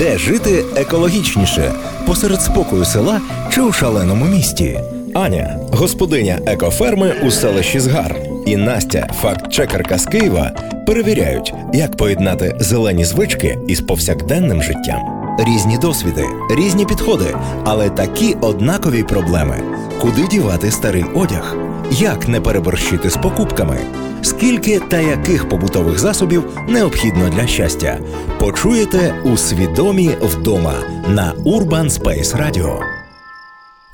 Де жити екологічніше посеред спокою села чи у шаленому місті? Аня, господиня екоферми у селищі Згар, і Настя, факт-чекерка з Києва, перевіряють, як поєднати зелені звички із повсякденним життям. Різні досвіди, різні підходи, але такі однакові проблеми: куди дівати старий одяг, як не переборщити з покупками, скільки та яких побутових засобів необхідно для щастя. Почуєте у свідомі вдома на Urban Space Radio.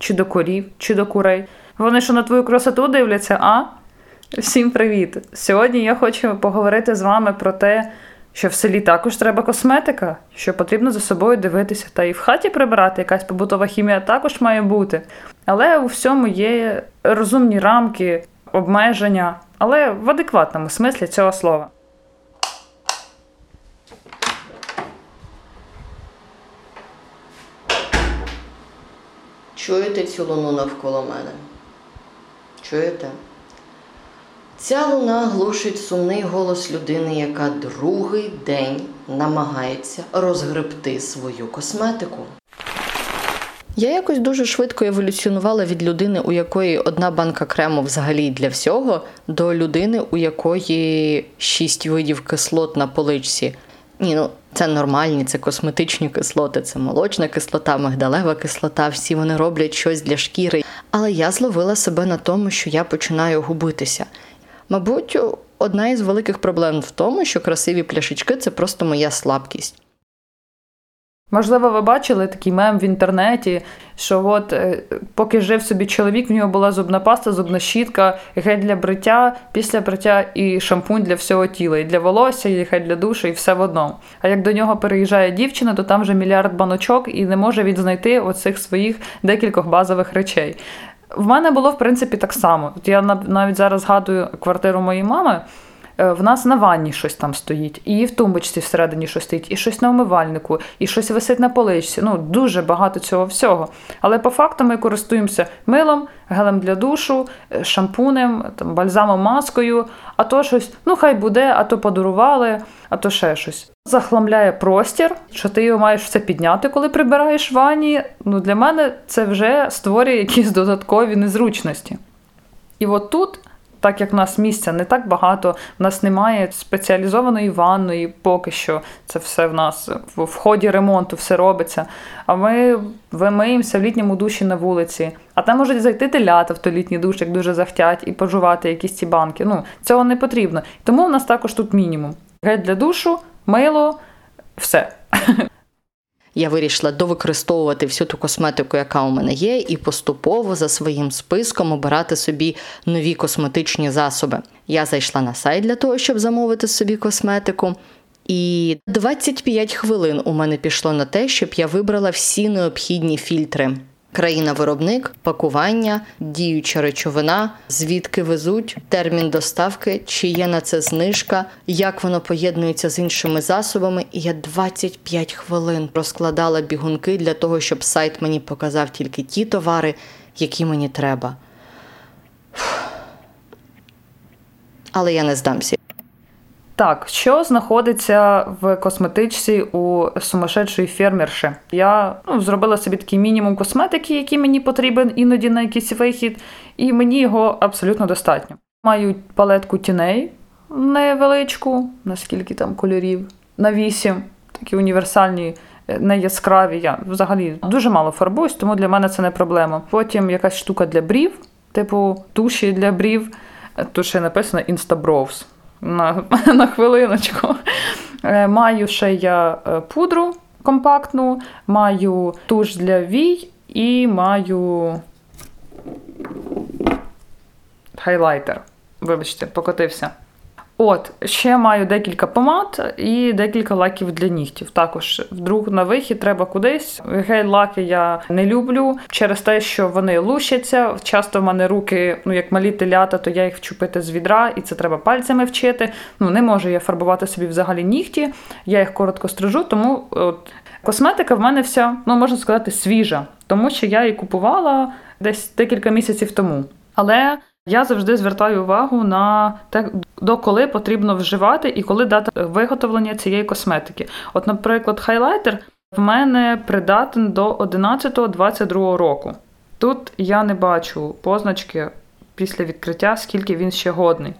Чи до корів, чи до курей? Вони що на твою красоту дивляться, а? Всім привіт! Сьогодні я хочу поговорити з вами про те, що в селі також треба косметика, що потрібно за собою дивитися, та і в хаті прибирати якась побутова хімія також має бути. Але у всьому є розумні рамки, обмеження, але в адекватному смислі цього слова. Чуєте цю луну навколо мене? Чуєте? Ця луна глушить сумний голос людини, яка другий день намагається розгребти свою косметику. Я якось дуже швидко еволюціонувала від людини, у якої одна банка крему взагалі для всього, до людини, у якої шість видів кислот на поличці. Ні, ну це нормальні, це косметичні кислоти, це молочна кислота, мигдалева кислота, всі вони роблять щось для шкіри. Але я зловила себе на тому, що я починаю губитися. Мабуть, одна із великих проблем в тому, що красиві пляшечки це просто моя слабкість. Можливо, ви бачили такий мем в інтернеті, що от е, поки жив собі чоловік, в нього була зубна паста, зубна щітка, гель для бриття, після бриття і шампунь для всього тіла, і для волосся, і гель для душу, і все в одному. А як до нього переїжджає дівчина, то там вже мільярд баночок і не може відзнайти оцих своїх декількох базових речей. В мене було в принципі так само. От я навіть зараз згадую квартиру моєї мами. Е, в нас на ванні щось там стоїть, і в тумбочці всередині щось стоїть, і щось на умивальнику, і щось висить на поличці. Ну, дуже багато цього всього. Але по факту ми користуємося милом, гелем для душу, е, шампунем, там, бальзамом, маскою, а то щось, ну хай буде, а то подарували, а то ще щось. Захламляє простір, що ти його маєш все підняти, коли прибираєш в ванні. Ну, Для мене це вже створює якісь додаткові незручності. І от тут так як в нас місця не так багато, в нас немає спеціалізованої ванної, поки що це все в нас в ході ремонту все робиться. А ми вимиємося в літньому душі на вулиці. А там можуть зайти телята в той літній душ, як дуже захтять, і пожувати якісь ці банки. Ну, цього не потрібно. Тому в нас також тут мінімум. Гель для душу, мило, все. Я вирішила довикористовувати всю ту косметику, яка у мене є, і поступово за своїм списком обирати собі нові косметичні засоби. Я зайшла на сайт для того, щоб замовити собі косметику. І 25 хвилин у мене пішло на те, щоб я вибрала всі необхідні фільтри. Країна-виробник, пакування, діюча речовина, звідки везуть, термін доставки, чи є на це знижка, як воно поєднується з іншими засобами. І я 25 хвилин розкладала бігунки для того, щоб сайт мені показав тільки ті товари, які мені треба. Але я не здамся. Так, що знаходиться в косметичці у сумасшедшої фермерші? Я ну, зробила собі такий мінімум косметики, який мені потрібен іноді на якийсь вихід, і мені його абсолютно достатньо. Маю палетку тіней невеличку, наскільки там кольорів, на вісім, такі універсальні. Не яскраві, я взагалі дуже мало фарбуюсь, тому для мене це не проблема. Потім якась штука для брів, типу туші для брів. Тут ще написано Instabrows на на хвилиночку. Е, маю ще я е, пудру компактну, маю туш для вій і маю хайлайтер. Вибачте, покотився. От, ще маю декілька помад і декілька лаків для нігтів. Також вдруг на вихід треба кудись. Гель-лаки я не люблю через те, що вони лущаться. Часто в мене руки, ну як малі телята, то я їх вчу пити з відра, і це треба пальцями вчити. Ну не можу я фарбувати собі взагалі нігті. Я їх коротко стрижу, тому от косметика в мене вся, ну можна сказати, свіжа, тому що я її купувала десь декілька місяців тому. Але я завжди звертаю увагу на те, до коли потрібно вживати і коли дати виготовлення цієї косметики. От, наприклад, хайлайтер в мене придатен до 11-22 року. Тут я не бачу позначки після відкриття, скільки він ще годний.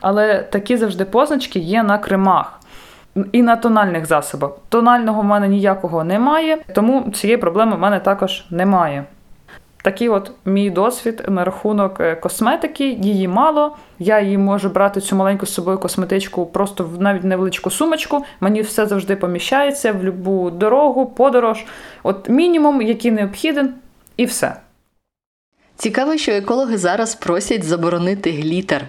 Але такі завжди позначки є на кремах. І на тональних засобах. Тонального в мене ніякого немає, тому цієї проблеми в мене також немає. Такий от мій досвід на рахунок е, косметики, її мало. Я її можу брати цю маленьку з собою косметичку просто в навіть невеличку сумочку. Мені все завжди поміщається в будь-яку дорогу, подорож. От мінімум, який необхіден, і все. Цікаво, що екологи зараз просять заборонити глітер.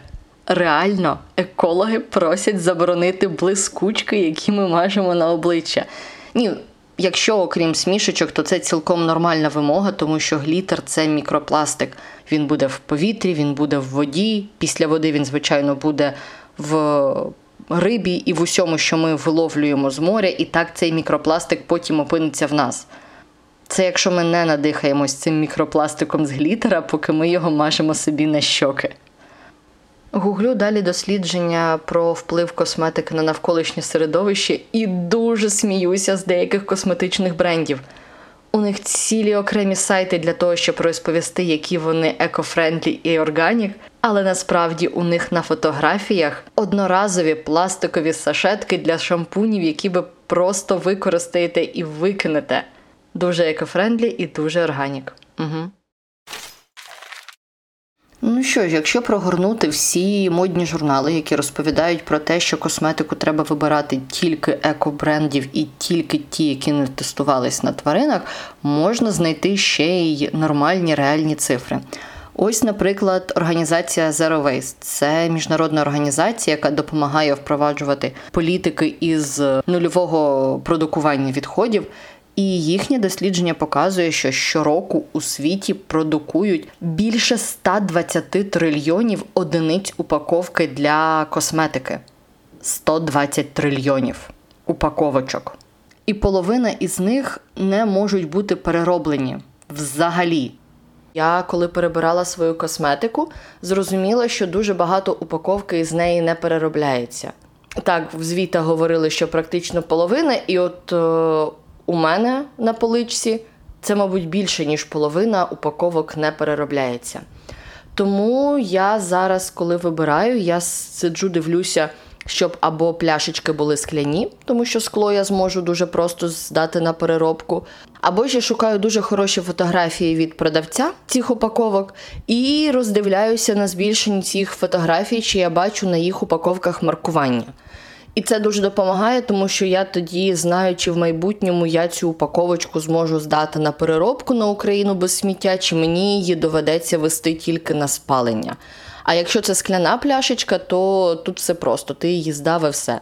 Реально, екологи просять заборонити блискучки, які ми мажемо на обличчя. Ні, Якщо окрім смішечок, то це цілком нормальна вимога, тому що глітер це мікропластик. Він буде в повітрі, він буде в воді. Після води він, звичайно, буде в рибі і в усьому, що ми виловлюємо з моря, і так цей мікропластик потім опиниться в нас. Це якщо ми не надихаємось цим мікропластиком з глітера, поки ми його мажемо собі на щоки. Гуглю далі дослідження про вплив косметики на навколишнє середовище і дуже сміюся з деяких косметичних брендів. У них цілі окремі сайти для того, щоб розповісти, які вони eco-friendly і organic, але насправді у них на фотографіях одноразові пластикові сашетки для шампунів, які ви просто використаєте і викинете. Дуже eco-friendly і дуже organic. Угу. Ну що ж, якщо прогорнути всі модні журнали, які розповідають про те, що косметику треба вибирати тільки екобрендів і тільки ті, які не тестувались на тваринах, можна знайти ще й нормальні реальні цифри. Ось, наприклад, організація Zero Waste. це міжнародна організація, яка допомагає впроваджувати політики із нульового продукування відходів. І їхнє дослідження показує, що щороку у світі продукують більше 120 трильйонів одиниць упаковки для косметики. 120 трильйонів упаковочок. І половина із них не можуть бути перероблені взагалі. Я, коли перебирала свою косметику, зрозуміла, що дуже багато упаковки із неї не переробляється. Так, в звіта говорили, що практично половина, і от е, у мене на поличці це, мабуть, більше, ніж половина упаковок не переробляється. Тому я зараз, коли вибираю, я сиджу, дивлюся, щоб або пляшечки були скляні, тому що скло я зможу дуже просто здати на переробку. Або ж я шукаю дуже хороші фотографії від продавця цих упаковок і роздивляюся на збільшенні цих фотографій, чи я бачу на їх упаковках маркування. І це дуже допомагає, тому що я тоді знаю, чи в майбутньому я цю упаковочку зможу здати на переробку на Україну без сміття, чи мені її доведеться вести тільки на спалення. А якщо це скляна пляшечка, то тут все просто, ти її здав і все.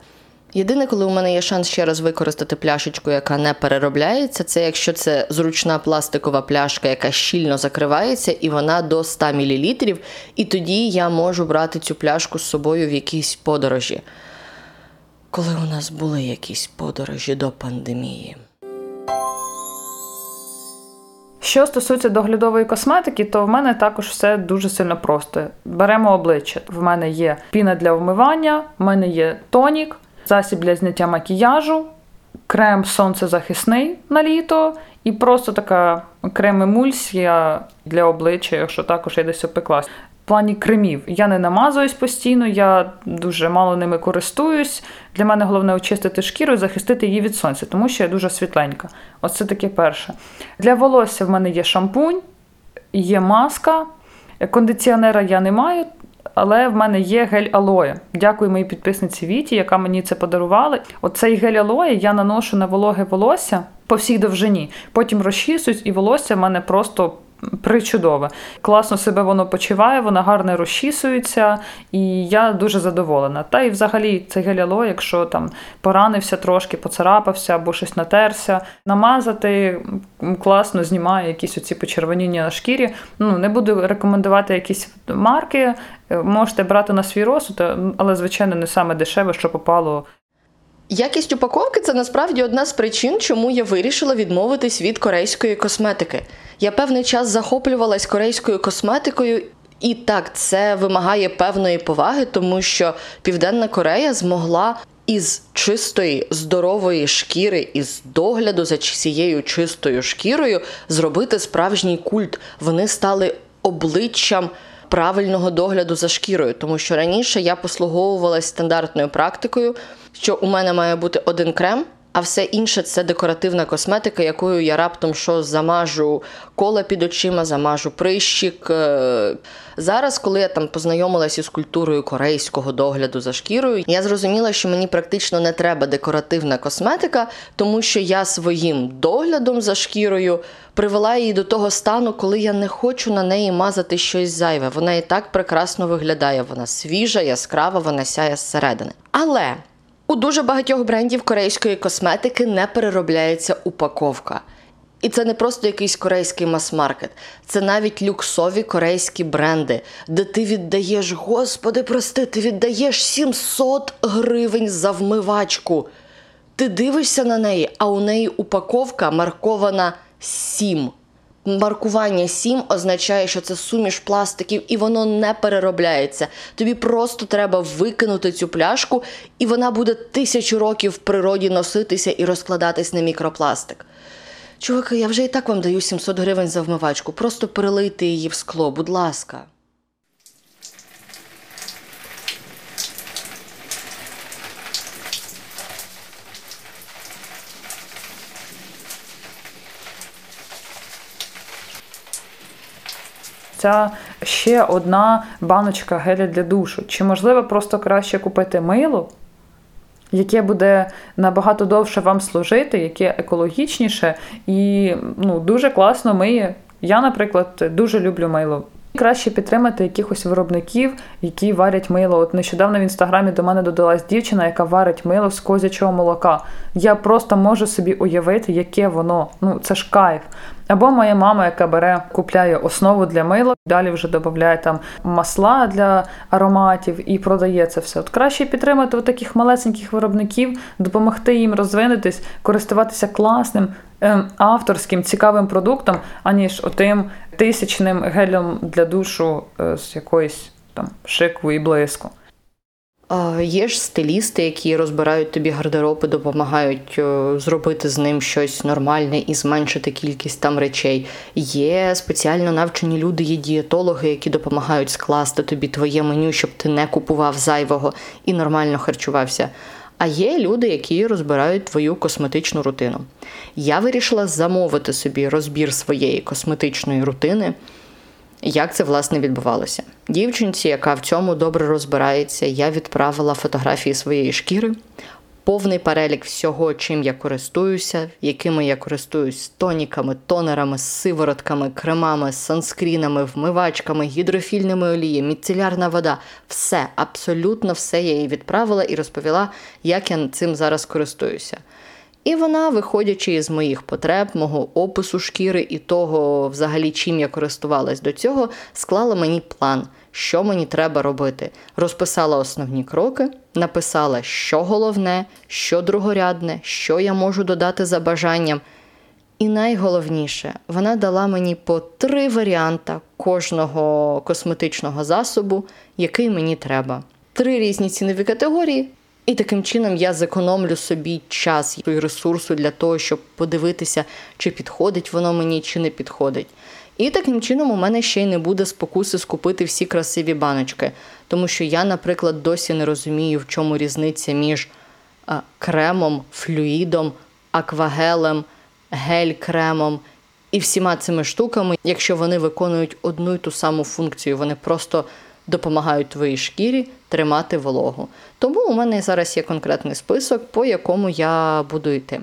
Єдине, коли у мене є шанс ще раз використати пляшечку, яка не переробляється, це якщо це зручна пластикова пляшка, яка щільно закривається, і вона до 100 мл, і тоді я можу брати цю пляшку з собою в якійсь подорожі коли у нас були якісь подорожі до пандемії. Що стосується доглядової косметики, то в мене також все дуже сильно просто. Беремо обличчя. В мене є піна для вмивання, в мене є тонік, засіб для зняття макіяжу, крем сонцезахисний на літо і просто така крем-емульсія для обличчя, якщо також я десь опеклась плані кремів. Я не намазуюсь постійно, я дуже мало ними користуюсь. Для мене головне очистити шкіру і захистити її від сонця, тому що я дуже світленька. Оце таке перше. Для волосся в мене є шампунь, є маска, кондиціонера я не маю. Але в мене є гель алоє. Дякую моїй підписниці Віті, яка мені це подарувала. Оцей гель алоє я наношу на вологе волосся по всій довжині. Потім розчісуюсь, і волосся в мене просто причудове. Класно себе воно почуває, вона гарно розчісується, і я дуже задоволена. Та і взагалі це геляло, якщо там поранився трошки, поцарапався або щось натерся, намазати класно знімає якісь оці почервоніння на шкірі. Ну, Не буду рекомендувати якісь марки, можете брати на свій розсуд, але, звичайно, не саме дешеве, що попало. Якість упаковки це насправді одна з причин, чому я вирішила відмовитись від корейської косметики. Я певний час захоплювалась корейською косметикою, і так це вимагає певної поваги, тому що Південна Корея змогла із чистої здорової шкіри, із догляду за цією чистою шкірою зробити справжній культ. Вони стали обличчям. Правильного догляду за шкірою, тому що раніше я послуговувалась стандартною практикою, що у мене має бути один крем, а все інше це декоративна косметика, якою я раптом що замажу кола під очима, замажу прищик. Е, зараз, коли я там познайомилася із культурою корейського догляду за шкірою, я зрозуміла, що мені практично не треба декоративна косметика, тому що я своїм доглядом за шкірою привела її до того стану, коли я не хочу на неї мазати щось зайве. Вона і так прекрасно виглядає. Вона свіжа, яскрава, вона сяє зсередини. Але у дуже багатьох брендів корейської косметики не переробляється упаковка. І це не просто якийсь корейський мас-маркет, це навіть люксові корейські бренди, де ти віддаєш, господи, прости, ти віддаєш 700 гривень за вмивачку. Ти дивишся на неї, а у неї упаковка маркована 7. Маркування 7 означає, що це суміш пластиків і воно не переробляється. Тобі просто треба викинути цю пляшку, і вона буде тисячу років в природі носитися і розкладатись на мікропластик. Чуваки, я вже і так вам даю 700 гривень за вмивачку. Просто перелийте її в скло, будь ласка. Ця ще одна баночка геля для душу. Чи можливо просто краще купити мило, яке буде набагато довше вам служити, яке екологічніше і ну, дуже класно миє. Я, наприклад, дуже люблю мило. Краще підтримати якихось виробників, які варять мило. От нещодавно в інстаграмі до мене додалась дівчина, яка варить мило з козячого молока. Я просто можу собі уявити, яке воно. Ну це ж кайф. Або моя мама, яка бере, купляє основу для мила, далі вже додає там масла для ароматів і продає це все. От краще підтримати таких малесеньких виробників, допомогти їм розвинутись, користуватися класним авторським цікавим продуктом, аніж отим тисячним гелем для душу е, з якоїсь там шикву і блиску. Є ж стилісти, які розбирають тобі гардероб допомагають е, зробити з ним щось нормальне і зменшити кількість там речей. Є спеціально навчені люди, є дієтологи, які допомагають скласти тобі твоє меню, щоб ти не купував зайвого і нормально харчувався. А є люди, які розбирають твою косметичну рутину. Я вирішила замовити собі розбір своєї косметичної рутини. Як це власне відбувалося? Дівчинці, яка в цьому добре розбирається, я відправила фотографії своєї шкіри, повний перелік всього, чим я користуюся, якими я користуюсь тоніками, тонерами, сиворотками, кремами, санскрінами, вмивачками, гідрофільними оліями, міцелярна вода. Все, абсолютно все я їй відправила і розповіла, як я цим зараз користуюся. І вона, виходячи із моїх потреб, мого опису шкіри і того, взагалі, чим я користувалась до цього, склала мені план, що мені треба робити. Розписала основні кроки, написала, що головне, що другорядне, що я можу додати за бажанням. І найголовніше, вона дала мені по три варіанти кожного косметичного засобу, який мені треба. Три різні цінові категорії, і таким чином я зекономлю собі час і ресурсу для того, щоб подивитися, чи підходить воно мені, чи не підходить. І таким чином у мене ще й не буде спокуси скупити всі красиві баночки. Тому що я, наприклад, досі не розумію, в чому різниця між кремом, флюїдом, аквагелем, гель-кремом і всіма цими штуками, якщо вони виконують одну й ту саму функцію, вони просто допомагають твоїй шкірі тримати вологу. Тому у мене зараз є конкретний список, по якому я буду йти.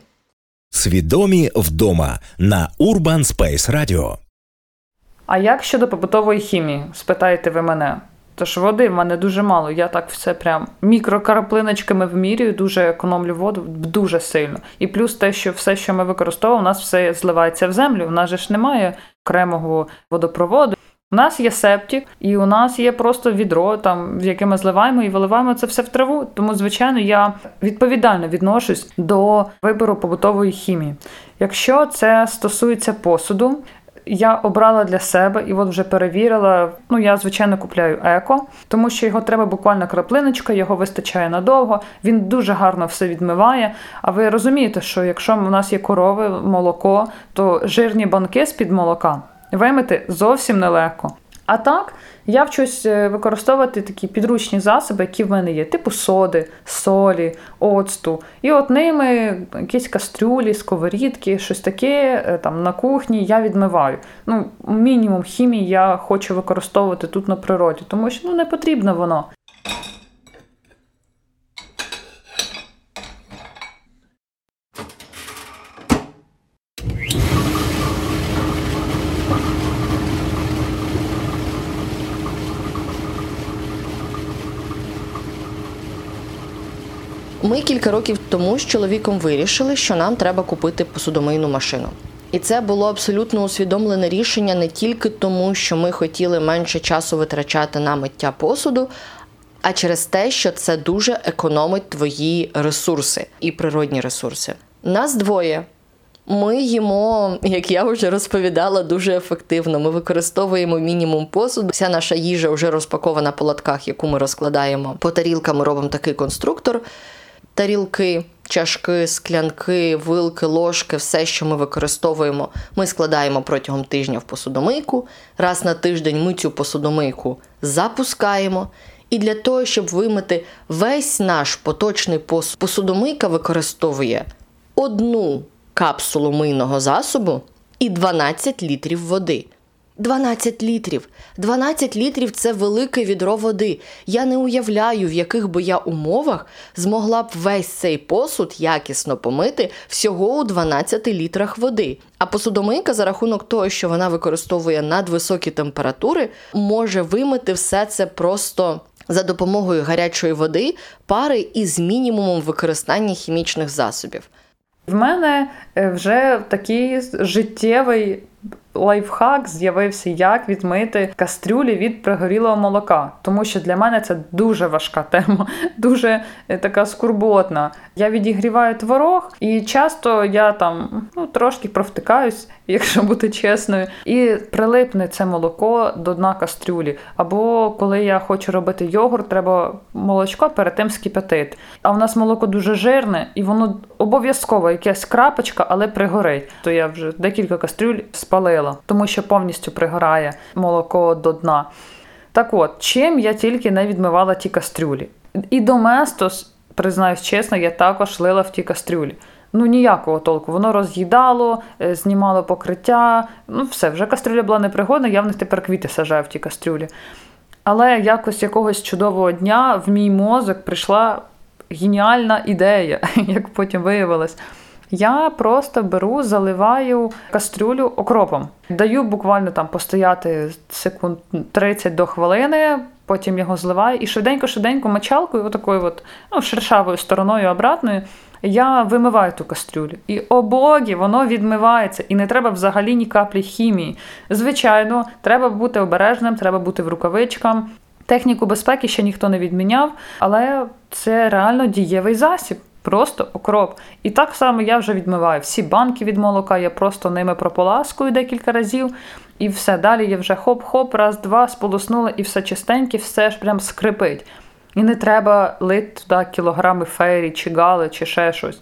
Свідомі вдома на Urban Space Radio. А як щодо побутової хімії? Спитаєте ви мене? Тож води в мене дуже мало. Я так все прям мікрокраплиночками вмірюю, дуже економлю воду, дуже сильно. І плюс те, що все, що ми використовуємо, у нас все зливається в землю. У нас же ж немає окремого водопроводу. У нас є септік, і у нас є просто відро, там в яке ми зливаємо і виливаємо це все в траву. Тому, звичайно, я відповідально відношусь до вибору побутової хімії. Якщо це стосується посуду, я обрала для себе і от вже перевірила. Ну, я, звичайно, купляю еко, тому що його треба буквально краплиночка, його вистачає надовго. Він дуже гарно все відмиває. А ви розумієте, що якщо в нас є корови, молоко, то жирні банки з-під молока вимити зовсім нелегко. А так, я вчусь е, використовувати такі підручні засоби, які в мене є, типу соди, солі, оцту. І от ними якісь кастрюлі, сковорідки, щось таке е, там на кухні я відмиваю. Ну, мінімум хімії я хочу використовувати тут на природі, тому що ну, не потрібно воно. Ми кілька років тому з чоловіком вирішили, що нам треба купити посудомийну машину. І це було абсолютно усвідомлене рішення не тільки тому, що ми хотіли менше часу витрачати на миття посуду, а через те, що це дуже економить твої ресурси і природні ресурси. Нас двоє. Ми їмо, як я вже розповідала, дуже ефективно. Ми використовуємо мінімум посуду. Вся наша їжа вже розпакована по лотках, яку ми розкладаємо по тарілкам. Ми робимо такий конструктор тарілки, чашки, склянки, вилки, ложки, все, що ми використовуємо, ми складаємо протягом тижня в посудомийку. Раз на тиждень ми цю посудомийку запускаємо. І для того, щоб вимити весь наш поточний посуд, посудомийка використовує одну капсулу мийного засобу і 12 літрів води. 12 літрів. 12 літрів це велике відро води. Я не уявляю, в яких би я умовах змогла б весь цей посуд якісно помити всього у 12 літрах води. А посудомийка за рахунок того, що вона використовує надвисокі температури, може вимити все це просто. За допомогою гарячої води, пари із мінімумом використання хімічних засобів. В мене е, вже такий життєвий лайфхак з'явився, як відмити кастрюлі від пригорілого молока. Тому що для мене це дуже важка тема, дуже е, така скурботна. Я відігріваю творог, і часто я там ну, трошки провтикаюсь, якщо бути чесною, і прилипне це молоко до дна кастрюлі. Або коли я хочу робити йогурт, треба молочко перед тим скипятити. А в нас молоко дуже жирне, і воно обов'язково якась крапочка, але пригорить. То я вже декілька кастрюль спалила, тому що повністю пригорає молоко до дна. Так от, чим я тільки не відмивала ті кастрюлі. І доместос, признаюсь чесно, я також лила в ті кастрюлі. Ну, ніякого толку. Воно роз'їдало, е, знімало покриття. Ну, все, вже кастрюля була непригодна, я в них тепер квіти сажаю в ті кастрюлі. Але якось якогось чудового дня в мій мозок прийшла геніальна ідея, як потім виявилось. Я просто беру, заливаю кастрюлю окропом. Даю буквально там постояти секунд 30 до хвилини, потім його зливаю і швиденько-швиденько мочалкою, отакою от, ну, шершавою стороною обратною, я вимиваю ту кастрюлю. І о богі, воно відмивається, і не треба взагалі ні каплі хімії. Звичайно, треба бути обережним, треба бути в рукавичкам. Техніку безпеки ще ніхто не відміняв, але це реально дієвий засіб. Просто окроп. І так само я вже відмиваю всі банки від молока, я просто ними прополаскую декілька разів, і все. Далі я вже хоп-хоп, раз, два, сполоснула, і все чистеньке, все ж прям скрипить. І не треба лити туди кілограми фейрі, чи гали, чи ще щось.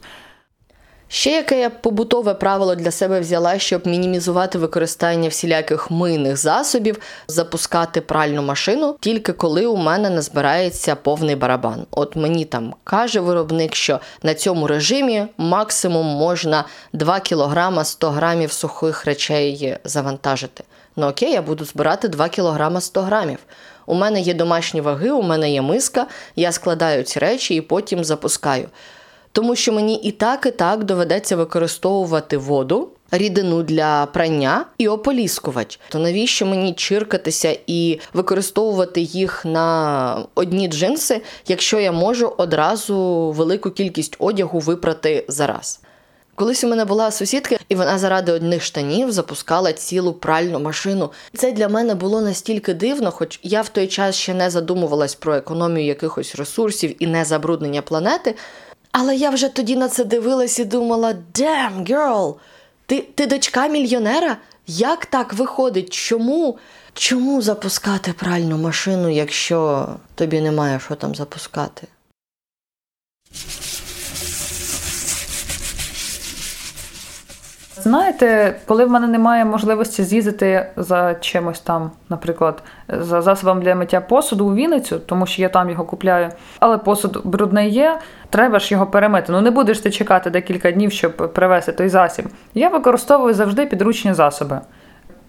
Ще яке я побутове правило для себе взяла, щоб мінімізувати використання всіляких мийних засобів, запускати пральну машину тільки коли у мене не збирається повний барабан. От мені там каже виробник, що на цьому режимі максимум можна 2 кг 100 грамів сухих речей завантажити. Ну окей, я буду збирати 2 кг 100 грамів. У мене є домашні ваги, у мене є миска, я складаю ці речі і потім запускаю тому що мені і так, і так доведеться використовувати воду рідину для прання і ополіскувач. То навіщо мені чиркатися і використовувати їх на одні джинси, якщо я можу одразу велику кількість одягу випрати зараз? Колись у мене була сусідка, і вона заради одних штанів запускала цілу пральну машину. Це для мене було настільки дивно, хоч я в той час ще не задумувалась про економію якихось ресурсів і не забруднення планети. Але я вже тоді на це дивилась і думала: Damn, girl, ти, ти дочка мільйонера? Як так виходить? Чому? Чому запускати пральну машину, якщо тобі немає що там запускати? Знаєте, коли в мене немає можливості з'їздити за чимось там, наприклад, за засобом для миття посуду у Вінницю, тому що я там його купляю, але посуд брудний є, треба ж його перемити. Ну не будеш ти чекати декілька днів, щоб привезти той засіб. Я використовую завжди підручні засоби.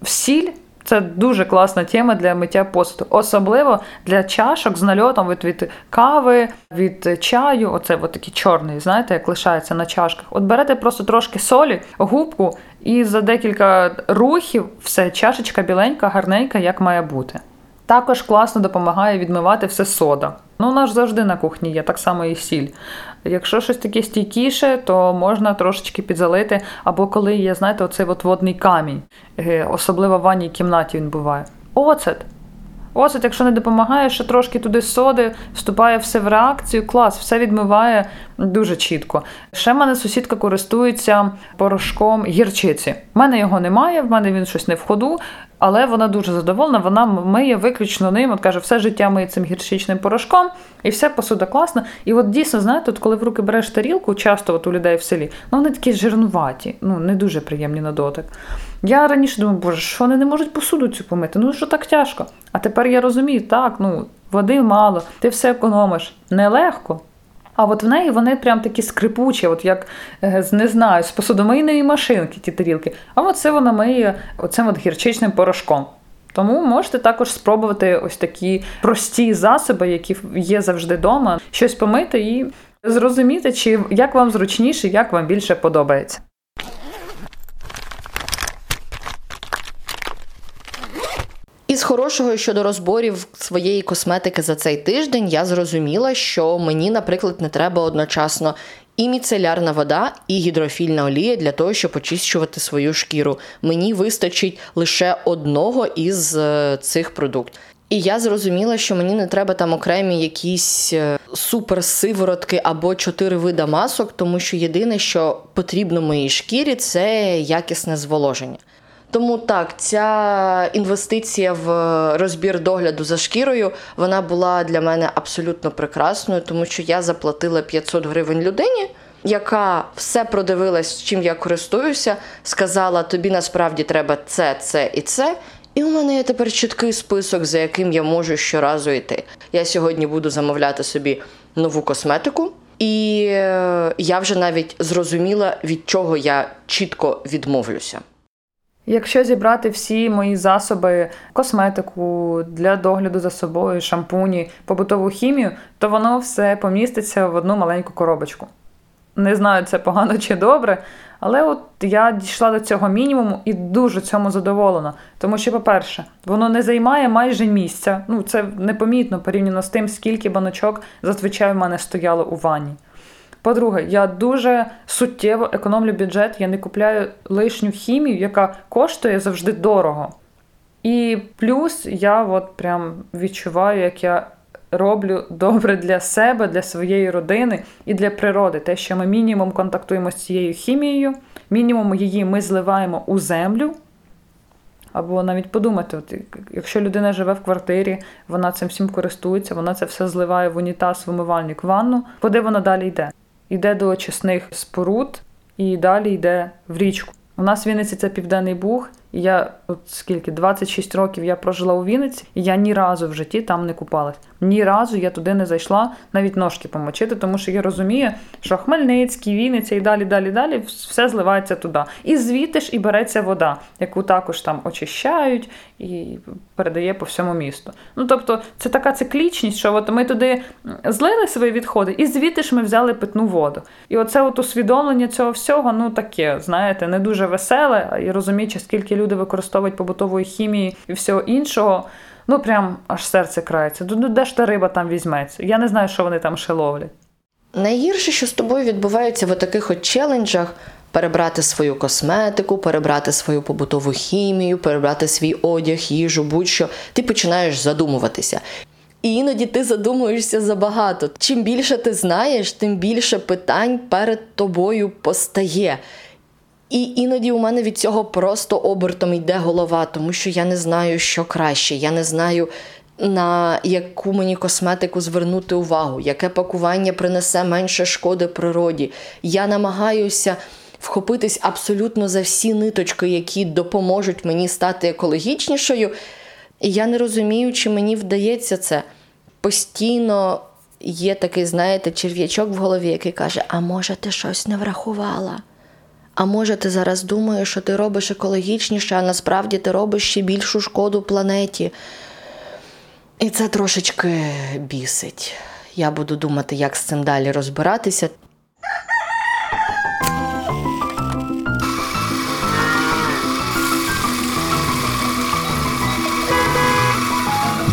В сіль це дуже класна тема для миття посуду, особливо для чашок з нальотом від, від кави, від чаю. Оце от такий чорний, знаєте, як лишається на чашках. От берете просто трошки солі, губку, і за декілька рухів все, чашечка біленька, гарненька, як має бути. Також класно допомагає відмивати все сода. Ну, у нас завжди на кухні є, так само і сіль. Якщо щось таке стійкіше, то можна трошечки підзалити, або коли є, знаєте, оцей от водний камінь, е, особливо в ванній кімнаті він буває. Оцет. Оцет, якщо не допомагає, ще трошки туди соди, вступає все в реакцію, клас, все відмиває дуже чітко. Ще в мене сусідка користується порошком гірчиці. У мене його немає, в мене він щось не в ходу, але вона дуже задоволена, вона миє виключно ним. От каже, все життя миє цим гірчичним порошком, і все посуда класна. І от дійсно, знаєте, от коли в руки береш тарілку, часто от у людей в селі, ну вони такі жирнуваті, ну не дуже приємні на дотик. Я раніше думаю, боже, що вони не можуть посуду цю помити? Ну що так тяжко? А тепер я розумію, так, ну води мало, ти все економиш. Нелегко. А от в неї вони прям такі скрипучі, от як е, не знаю, з посудомийної машинки ті тарілки. А от це вона миє оцим от гірчичним порошком. Тому можете також спробувати ось такі прості засоби, які є завжди вдома, щось помити і зрозуміти, чи як вам зручніше, як вам більше подобається. Із хорошого щодо розборів своєї косметики за цей тиждень я зрозуміла, що мені, наприклад, не треба одночасно і міцелярна вода, і гідрофільна олія для того, щоб очищувати свою шкіру. Мені вистачить лише одного із е, цих продуктів. І я зрозуміла, що мені не треба там окремі якісь е, суперсиворотки або чотири вида масок, тому що єдине, що потрібно моїй шкірі, це якісне зволоження. Тому так, ця інвестиція в розбір догляду за шкірою вона була для мене абсолютно прекрасною, тому що я заплатила 500 гривень людині, яка все продивилась, чим я користуюся, сказала: тобі насправді треба це, це і це. І у мене є тепер чіткий список, за яким я можу щоразу йти. Я сьогодні буду замовляти собі нову косметику, і е, я вже навіть зрозуміла, від чого я чітко відмовлюся. Якщо зібрати всі мої засоби, косметику для догляду за собою, шампуні, побутову хімію, то воно все поміститься в одну маленьку коробочку. Не знаю, це погано чи добре, але от я дійшла до цього мінімуму і дуже цьому задоволена. Тому що, по-перше, воно не займає майже місця. Ну, це непомітно порівняно з тим, скільки баночок зазвичай в мене стояло у ванні. По-друге, я дуже суттєво економлю бюджет, я не купляю лишню хімію, яка коштує завжди дорого. І плюс я от прям відчуваю, як я роблю добре для себе, для своєї родини і для природи. Те, що ми мінімум контактуємо з цією хімією, мінімум її ми зливаємо у землю. Або навіть подумати, от, якщо людина живе в квартирі, вона цим всім користується, вона це все зливає в унітаз, в умивальник, ванну, куди вона далі йде? Йде до очисних споруд і далі йде в річку. У нас в Вінниці це Південний Буг, і я от скільки 26 років я прожила у Вінниці, і я ні разу в житті там не купалась. Ні разу я туди не зайшла навіть ножки помочити, тому що я розумію, що Хмельницький, Вінниця і далі, далі, далі все зливається туди. І звідти ж і береться вода, яку також там очищають і передає по всьому місту. Ну тобто, це така циклічність, що от ми туди злили свої відходи, і звідти ж ми взяли питну воду. І оце от усвідомлення цього всього, ну таке, знаєте, не дуже веселе, і розуміючи, скільки люди використовують побутової хімії і всього іншого. Ну, прям аж серце крається. Ну, де ж та риба там візьметься? Я не знаю, що вони там ще ловлять. Найгірше, що з тобою відбувається в таких от челенджах, перебрати свою косметику, перебрати свою побутову хімію, перебрати свій одяг, їжу, будь-що, ти починаєш задумуватися. І іноді ти задумуєшся забагато. Чим більше ти знаєш, тим більше питань перед тобою постає. І іноді у мене від цього просто обертом йде голова, тому що я не знаю, що краще. Я не знаю, на яку мені косметику звернути увагу, яке пакування принесе менше шкоди природі. Я намагаюся вхопитись абсолютно за всі ниточки, які допоможуть мені стати екологічнішою. І я не розумію, чи мені вдається це. Постійно є такий, знаєте, черв'ячок в голові, який каже: А може, ти щось не врахувала? А може, ти зараз думаєш, що ти робиш екологічніше, а насправді ти робиш ще більшу шкоду планеті. І це трошечки бісить. Я буду думати, як з цим далі розбиратися.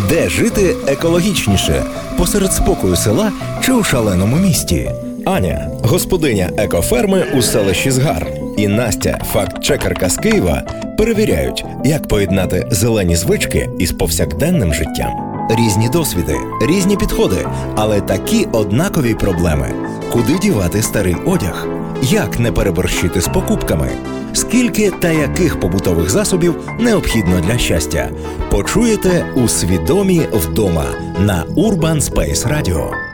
Де жити екологічніше посеред спокою села чи у шаленому місті? Аня, господиня екоферми у селищі Згар, і Настя, факт-чекерка з Києва, перевіряють, як поєднати зелені звички із повсякденним життям. Різні досвіди, різні підходи, але такі однакові проблеми: куди дівати старий одяг, як не переборщити з покупками, скільки та яких побутових засобів необхідно для щастя. Почуєте у свідомі вдома на Urban Space Radio.